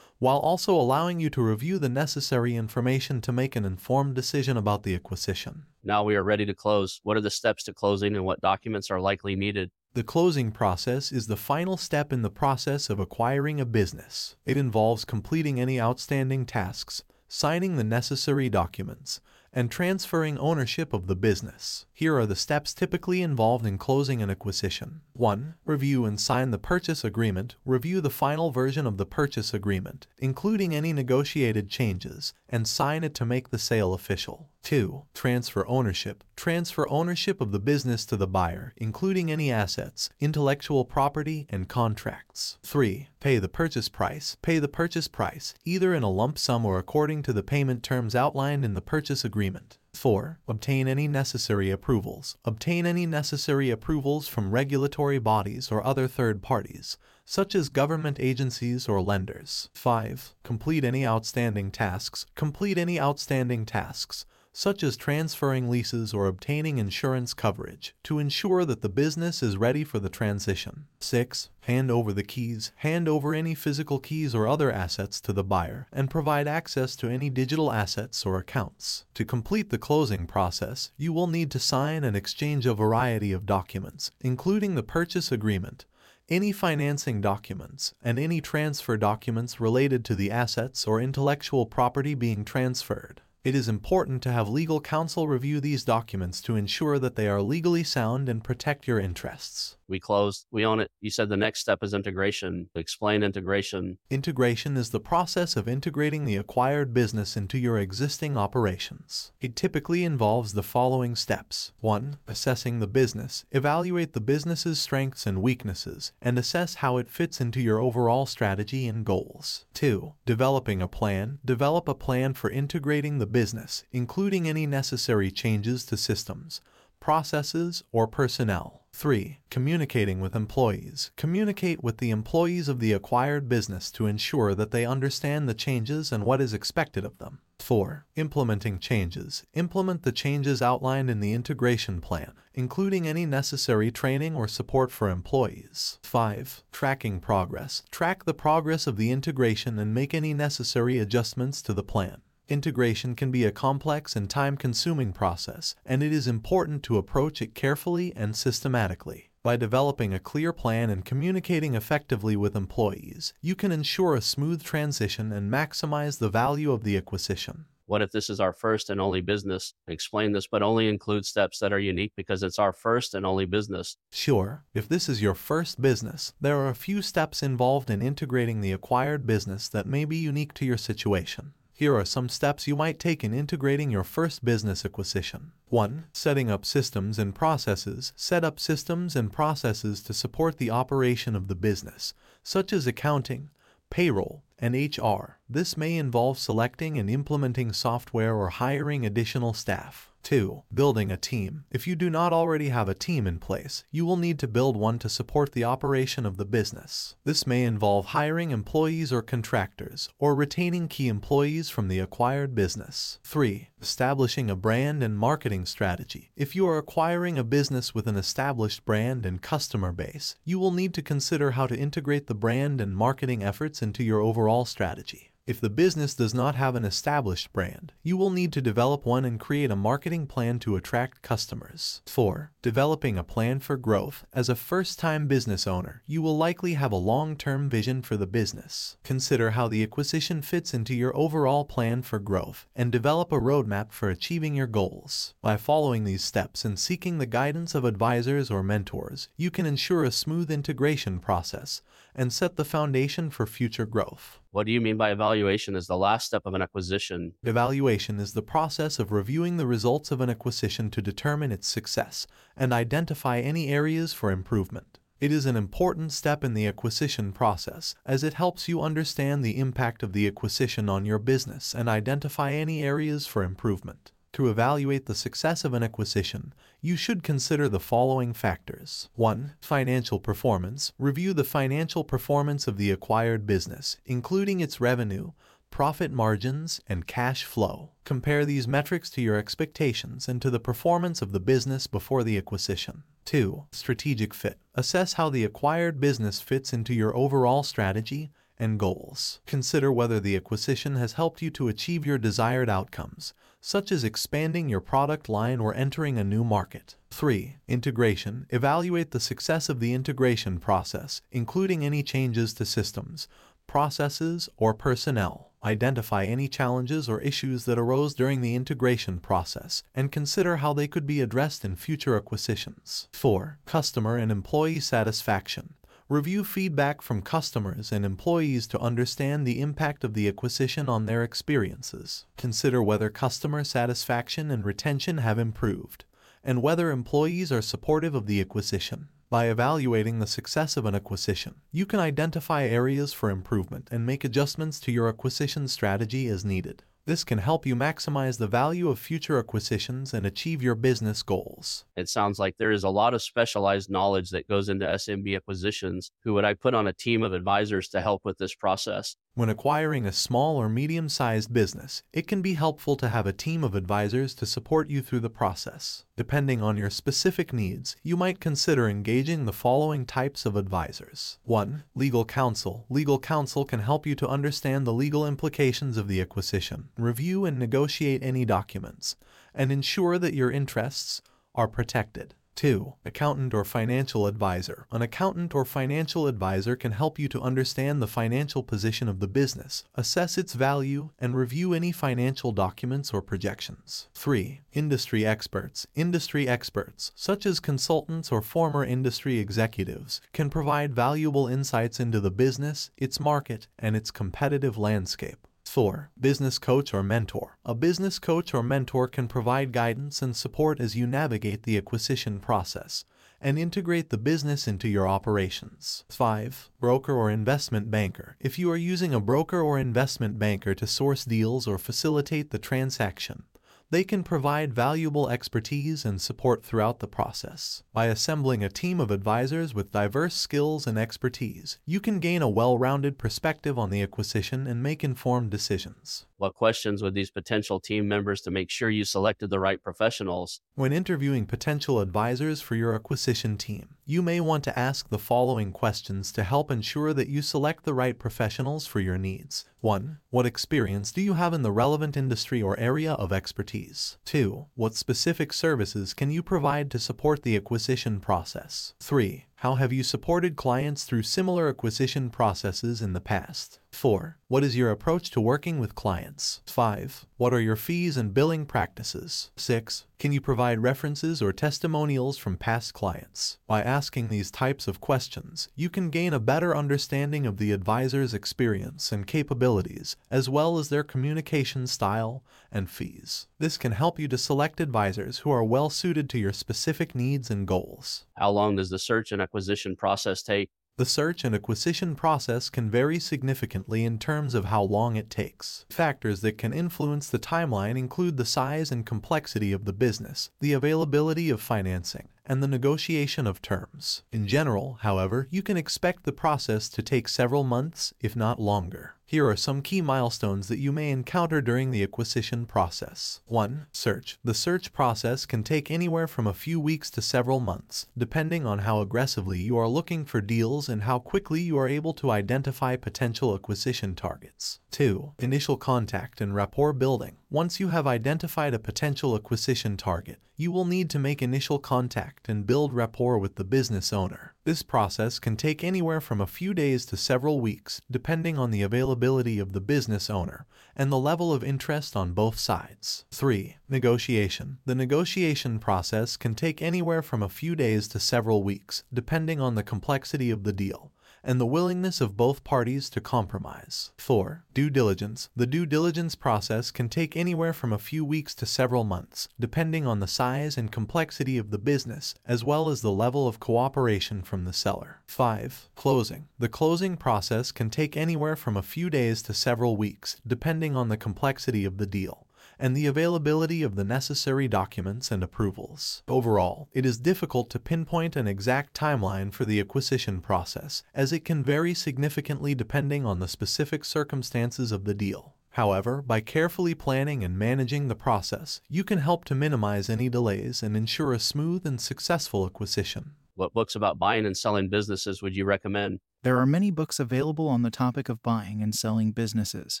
while also allowing you to review the necessary information to make an informed decision about the acquisition. Now we are ready to close. What are the steps to closing and what documents are likely needed? The closing process is the final step in the process of acquiring a business. It involves completing any outstanding tasks, signing the necessary documents, and transferring ownership of the business. Here are the steps typically involved in closing an acquisition. 1. Review and sign the purchase agreement. Review the final version of the purchase agreement, including any negotiated changes, and sign it to make the sale official. 2. Transfer ownership. Transfer ownership of the business to the buyer, including any assets, intellectual property, and contracts. 3. Pay the purchase price. Pay the purchase price, either in a lump sum or according to the payment terms outlined in the purchase agreement. 4. Obtain any necessary approvals. Obtain any necessary approvals from regulatory bodies or other third parties, such as government agencies or lenders. 5. Complete any outstanding tasks. Complete any outstanding tasks such as transferring leases or obtaining insurance coverage, to ensure that the business is ready for the transition. 6. Hand over the keys. Hand over any physical keys or other assets to the buyer and provide access to any digital assets or accounts. To complete the closing process, you will need to sign and exchange a variety of documents, including the purchase agreement, any financing documents, and any transfer documents related to the assets or intellectual property being transferred. It is important to have legal counsel review these documents to ensure that they are legally sound and protect your interests. We closed, we own it. You said the next step is integration. Explain integration. Integration is the process of integrating the acquired business into your existing operations. It typically involves the following steps 1. Assessing the business. Evaluate the business's strengths and weaknesses and assess how it fits into your overall strategy and goals. 2. Developing a plan. Develop a plan for integrating the business, including any necessary changes to systems, processes, or personnel. 3. Communicating with employees. Communicate with the employees of the acquired business to ensure that they understand the changes and what is expected of them. 4. Implementing changes. Implement the changes outlined in the integration plan, including any necessary training or support for employees. 5. Tracking progress. Track the progress of the integration and make any necessary adjustments to the plan. Integration can be a complex and time-consuming process, and it is important to approach it carefully and systematically. By developing a clear plan and communicating effectively with employees, you can ensure a smooth transition and maximize the value of the acquisition. What if this is our first and only business? Explain this, but only include steps that are unique because it's our first and only business. Sure, if this is your first business, there are a few steps involved in integrating the acquired business that may be unique to your situation. Here are some steps you might take in integrating your first business acquisition. 1. Setting up systems and processes. Set up systems and processes to support the operation of the business, such as accounting, payroll, and HR. This may involve selecting and implementing software or hiring additional staff. 2. Building a team. If you do not already have a team in place, you will need to build one to support the operation of the business. This may involve hiring employees or contractors, or retaining key employees from the acquired business. 3. Establishing a brand and marketing strategy. If you are acquiring a business with an established brand and customer base, you will need to consider how to integrate the brand and marketing efforts into your overall strategy. If the business does not have an established brand, you will need to develop one and create a marketing plan to attract customers. 4. Developing a plan for growth. As a first-time business owner, you will likely have a long-term vision for the business. Consider how the acquisition fits into your overall plan for growth and develop a roadmap for achieving your goals. By following these steps and seeking the guidance of advisors or mentors, you can ensure a smooth integration process and set the foundation for future growth. What do you mean by evaluation as the last step of an acquisition? Evaluation is the process of reviewing the results of an acquisition to determine its success and identify any areas for improvement. It is an important step in the acquisition process as it helps you understand the impact of the acquisition on your business and identify any areas for improvement. To evaluate the success of an acquisition, you should consider the following factors. 1. Financial performance. Review the financial performance of the acquired business, including its revenue, profit margins, and cash flow. Compare these metrics to your expectations and to the performance of the business before the acquisition. 2. Strategic fit. Assess how the acquired business fits into your overall strategy and goals. Consider whether the acquisition has helped you to achieve your desired outcomes, such as expanding your product line or entering a new market. 3. Integration. Evaluate the success of the integration process, including any changes to systems, processes, or personnel. Identify any challenges or issues that arose during the integration process and consider how they could be addressed in future acquisitions. 4. Customer and employee satisfaction. Review feedback from customers and employees to understand the impact of the acquisition on their experiences. Consider whether customer satisfaction and retention have improved, and whether employees are supportive of the acquisition. By evaluating the success of an acquisition, you can identify areas for improvement and make adjustments to your acquisition strategy as needed. This can help you maximize the value of future acquisitions and achieve your business goals. It sounds like there is a lot of specialized knowledge that goes into SMB acquisitions. Who would I put on a team of advisors to help with this process? When acquiring a small or medium sized business, it can be helpful to have a team of advisors to support you through the process. Depending on your specific needs, you might consider engaging the following types of advisors. 1. Legal counsel. Legal counsel can help you to understand the legal implications of the acquisition, review and negotiate any documents, and ensure that your interests are protected. 2. Accountant or financial advisor. An accountant or financial advisor can help you to understand the financial position of the business, assess its value, and review any financial documents or projections. 3. Industry experts. Industry experts, such as consultants or former industry executives, can provide valuable insights into the business, its market, and its competitive landscape. 4. Business coach or mentor. A business coach or mentor can provide guidance and support as you navigate the acquisition process and integrate the business into your operations. 5. Broker or investment banker. If you are using a broker or investment banker to source deals or facilitate the transaction, they can provide valuable expertise and support throughout the process. By assembling a team of advisors with diverse skills and expertise, you can gain a well-rounded perspective on the acquisition and make informed decisions. What questions would these potential team members to make sure you selected the right professionals? When interviewing potential advisors for your acquisition team, you may want to ask the following questions to help ensure that you select the right professionals for your needs. 1. What experience do you have in the relevant industry or area of expertise? 2. What specific services can you provide to support the acquisition process? 3. How have you supported clients through similar acquisition processes in the past? 4. What is your approach to working with clients? 5. What are your fees and billing practices? 6. Can you provide references or testimonials from past clients? By asking these types of questions, you can gain a better understanding of the advisor's experience and capabilities, as well as their communication style and fees. This can help you to select advisors who are well suited to your specific needs and goals. How long does the search and acquisition process take? The search and acquisition process can vary significantly in terms of how long it takes. Factors that can influence the timeline include the size and complexity of the business, the availability of financing, and the negotiation of terms. In general, however, you can expect the process to take several months, if not longer. Here are some key milestones that you may encounter during the acquisition process. 1. Search. The search process can take anywhere from a few weeks to several months, depending on how aggressively you are looking for deals and how quickly you are able to identify potential acquisition targets. 2. Initial contact and rapport building. Once you have identified a potential acquisition target, you will need to make initial contact and build rapport with the business owner. This process can take anywhere from a few days to several weeks, depending on the availability of the business owner and the level of interest on both sides. 3. Negotiation. The negotiation process can take anywhere from a few days to several weeks, depending on the complexity of the deal and the willingness of both parties to compromise. 4. Due diligence. The due diligence process can take anywhere from a few weeks to several months, depending on the size and complexity of the business, as well as the level of cooperation from the seller. 5. Closing. The closing process can take anywhere from a few days to several weeks, depending on the complexity of the deal and the availability of the necessary documents and approvals. Overall, it is difficult to pinpoint an exact timeline for the acquisition process, as it can vary significantly depending on the specific circumstances of the deal. However, by carefully planning and managing the process, you can help to minimize any delays and ensure a smooth and successful acquisition. What books about buying and selling businesses would you recommend? There are many books available on the topic of buying and selling businesses,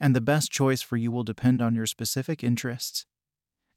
and the best choice for you will depend on your specific interests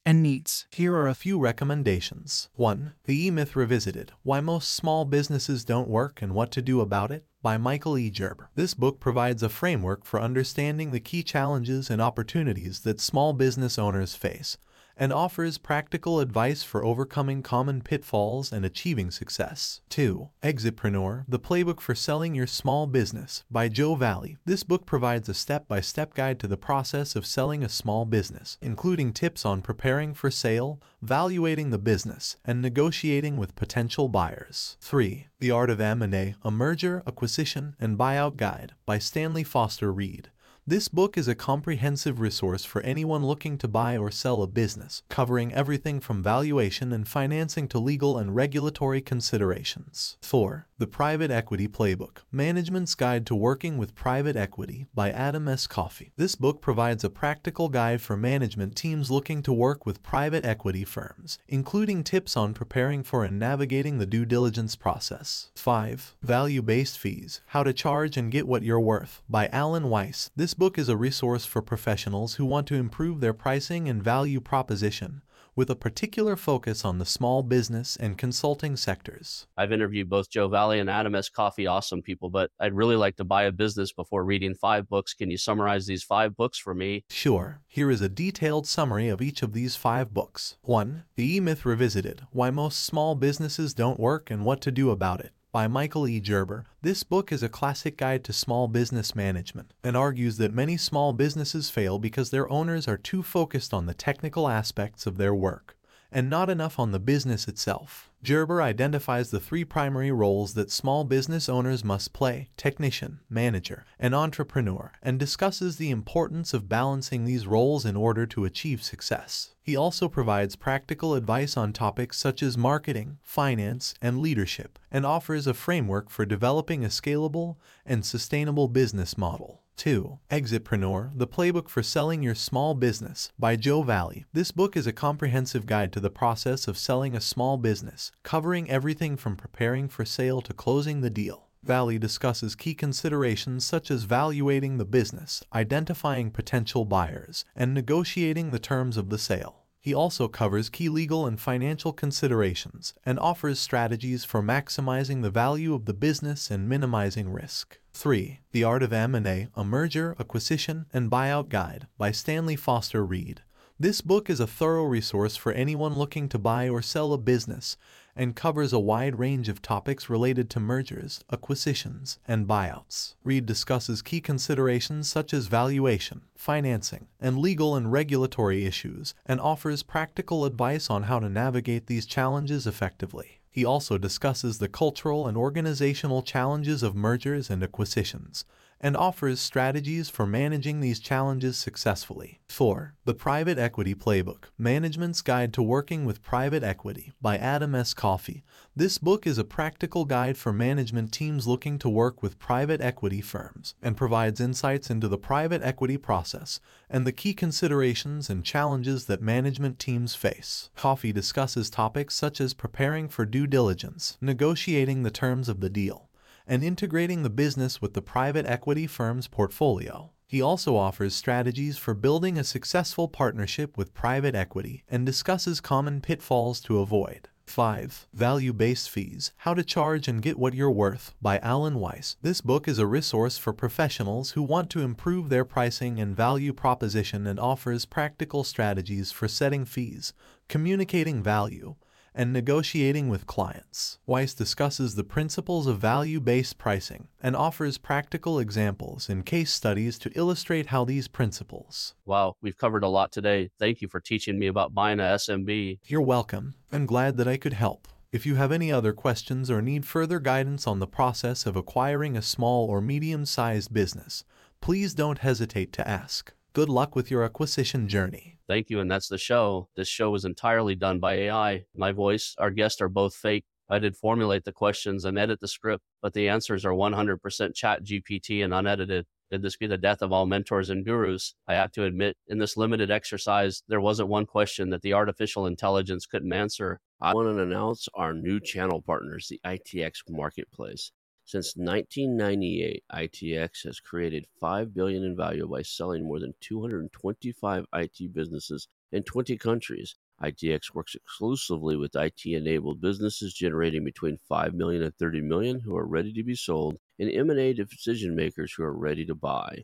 and needs. Here are a few recommendations. 1. The E-Myth Revisited Why Most Small Businesses Don't Work and What to Do About It by Michael E. Gerber. This book provides a framework for understanding the key challenges and opportunities that small business owners face and offers practical advice for overcoming common pitfalls and achieving success. 2. Exitpreneur, the playbook for selling your small business by Joe Valley. This book provides a step-by-step guide to the process of selling a small business, including tips on preparing for sale, valuating the business, and negotiating with potential buyers. 3. The Art of M&A, a merger, acquisition, and buyout guide by Stanley Foster Reed. This book is a comprehensive resource for anyone looking to buy or sell a business, covering everything from valuation and financing to legal and regulatory considerations. 4. The Private Equity Playbook Management's Guide to Working with Private Equity by Adam S. Coffey. This book provides a practical guide for management teams looking to work with private equity firms, including tips on preparing for and navigating the due diligence process. 5. Value Based Fees How to Charge and Get What You're Worth by Alan Weiss. This book is a resource for professionals who want to improve their pricing and value proposition with a particular focus on the small business and consulting sectors. I've interviewed both Joe Valley and Adam S. Coffey, awesome people, but I'd really like to buy a business before reading five books. Can you summarize these five books for me? Sure. Here is a detailed summary of each of these five books. 1. The E Myth Revisited Why Most Small Businesses Don't Work and What to Do About It by Michael E. Gerber. This book is a classic guide to small business management and argues that many small businesses fail because their owners are too focused on the technical aspects of their work and not enough on the business itself. Gerber identifies the three primary roles that small business owners must play technician, manager, and entrepreneur and discusses the importance of balancing these roles in order to achieve success. He also provides practical advice on topics such as marketing, finance, and leadership, and offers a framework for developing a scalable and sustainable business model. 2. Exitpreneur, The Playbook for Selling Your Small Business by Joe Valley. This book is a comprehensive guide to the process of selling a small business, covering everything from preparing for sale to closing the deal. Valley discusses key considerations such as valuating the business, identifying potential buyers, and negotiating the terms of the sale. He also covers key legal and financial considerations and offers strategies for maximizing the value of the business and minimizing risk. 3. The Art of M&A, A Merger, Acquisition, and Buyout Guide by Stanley Foster Reed. This book is a thorough resource for anyone looking to buy or sell a business and covers a wide range of topics related to mergers, acquisitions, and buyouts. Reed discusses key considerations such as valuation, financing, and legal and regulatory issues, and offers practical advice on how to navigate these challenges effectively. He also discusses the cultural and organizational challenges of mergers and acquisitions, and offers strategies for managing these challenges successfully. 4. The Private Equity Playbook Management's Guide to Working with Private Equity by Adam S. Coffey. This book is a practical guide for management teams looking to work with private equity firms and provides insights into the private equity process and the key considerations and challenges that management teams face. Coffey discusses topics such as preparing for due diligence, negotiating the terms of the deal, and integrating the business with the private equity firm's portfolio. He also offers strategies for building a successful partnership with private equity and discusses common pitfalls to avoid. 5. Value Based Fees How to Charge and Get What You're Worth by Alan Weiss. This book is a resource for professionals who want to improve their pricing and value proposition and offers practical strategies for setting fees, communicating value, and negotiating with clients. Weiss discusses the principles of value based pricing and offers practical examples and case studies to illustrate how these principles. Wow, we've covered a lot today. Thank you for teaching me about buying a SMB. You're welcome. I'm glad that I could help. If you have any other questions or need further guidance on the process of acquiring a small or medium sized business, please don't hesitate to ask. Good luck with your acquisition journey. Thank you. And that's the show. This show was entirely done by AI. My voice, our guests are both fake. I did formulate the questions and edit the script, but the answers are 100% ChatGPT and unedited. Did this be the death of all mentors and gurus? I have to admit, in this limited exercise, there wasn't one question that the artificial intelligence couldn't answer. I want to announce our new channel partners, the ITX Marketplace. Since 1998, ITX has created 5 billion in value by selling more than 225 IT businesses in 20 countries. ITX works exclusively with IT-enabled businesses generating between 5 million and 30 million who are ready to be sold and M&A decision makers who are ready to buy.